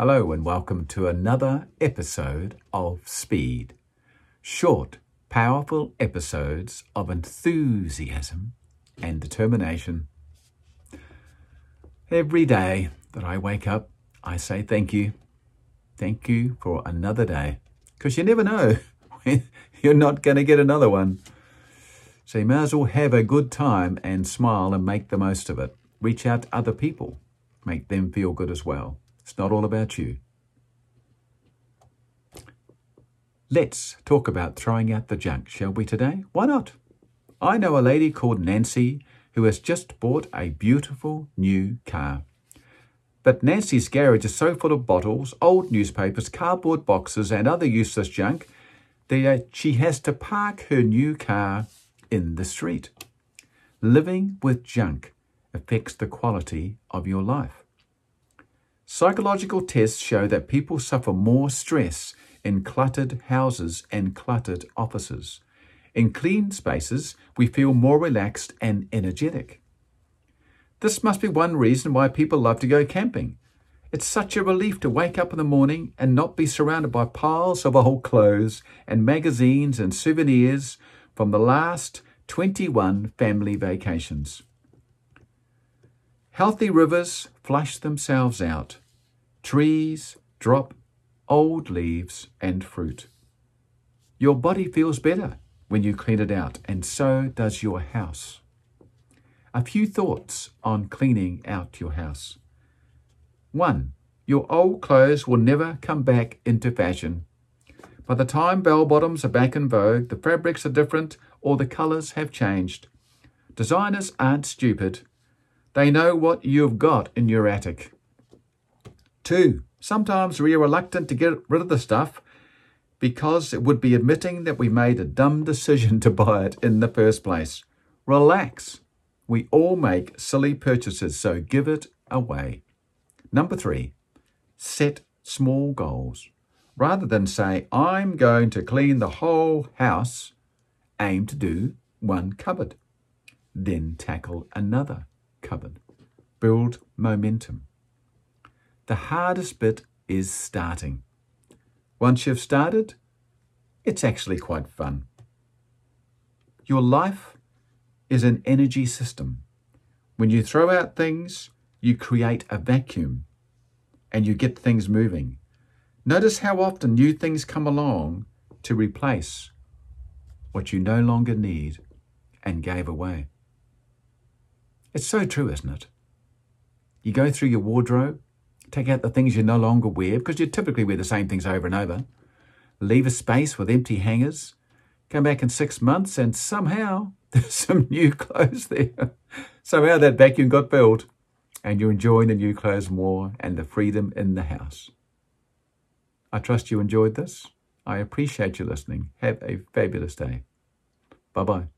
Hello, and welcome to another episode of Speed. Short, powerful episodes of enthusiasm and determination. Every day that I wake up, I say thank you. Thank you for another day. Because you never know when you're not going to get another one. So you may as well have a good time and smile and make the most of it. Reach out to other people, make them feel good as well. It's not all about you. Let's talk about throwing out the junk, shall we, today? Why not? I know a lady called Nancy who has just bought a beautiful new car. But Nancy's garage is so full of bottles, old newspapers, cardboard boxes, and other useless junk that uh, she has to park her new car in the street. Living with junk affects the quality of your life. Psychological tests show that people suffer more stress in cluttered houses and cluttered offices. In clean spaces, we feel more relaxed and energetic. This must be one reason why people love to go camping. It's such a relief to wake up in the morning and not be surrounded by piles of old clothes and magazines and souvenirs from the last 21 family vacations. Healthy rivers flush themselves out. Trees drop old leaves and fruit. Your body feels better when you clean it out, and so does your house. A few thoughts on cleaning out your house. One, your old clothes will never come back into fashion. By the time bell bottoms are back in vogue, the fabrics are different or the colours have changed. Designers aren't stupid. They know what you've got in your attic. Two, sometimes we are reluctant to get rid of the stuff because it would be admitting that we made a dumb decision to buy it in the first place. Relax. We all make silly purchases, so give it away. Number three, set small goals. Rather than say, I'm going to clean the whole house, aim to do one cupboard. Then tackle another cupboard. Build momentum. The hardest bit is starting. Once you've started, it's actually quite fun. Your life is an energy system. When you throw out things, you create a vacuum and you get things moving. Notice how often new things come along to replace what you no longer need and gave away. It's so true, isn't it? You go through your wardrobe, take out the things you no longer wear because you typically wear the same things over and over, leave a space with empty hangers, come back in six months, and somehow there's some new clothes there. somehow that vacuum got filled, and you're enjoying the new clothes more and the freedom in the house. I trust you enjoyed this. I appreciate you listening. Have a fabulous day. Bye bye.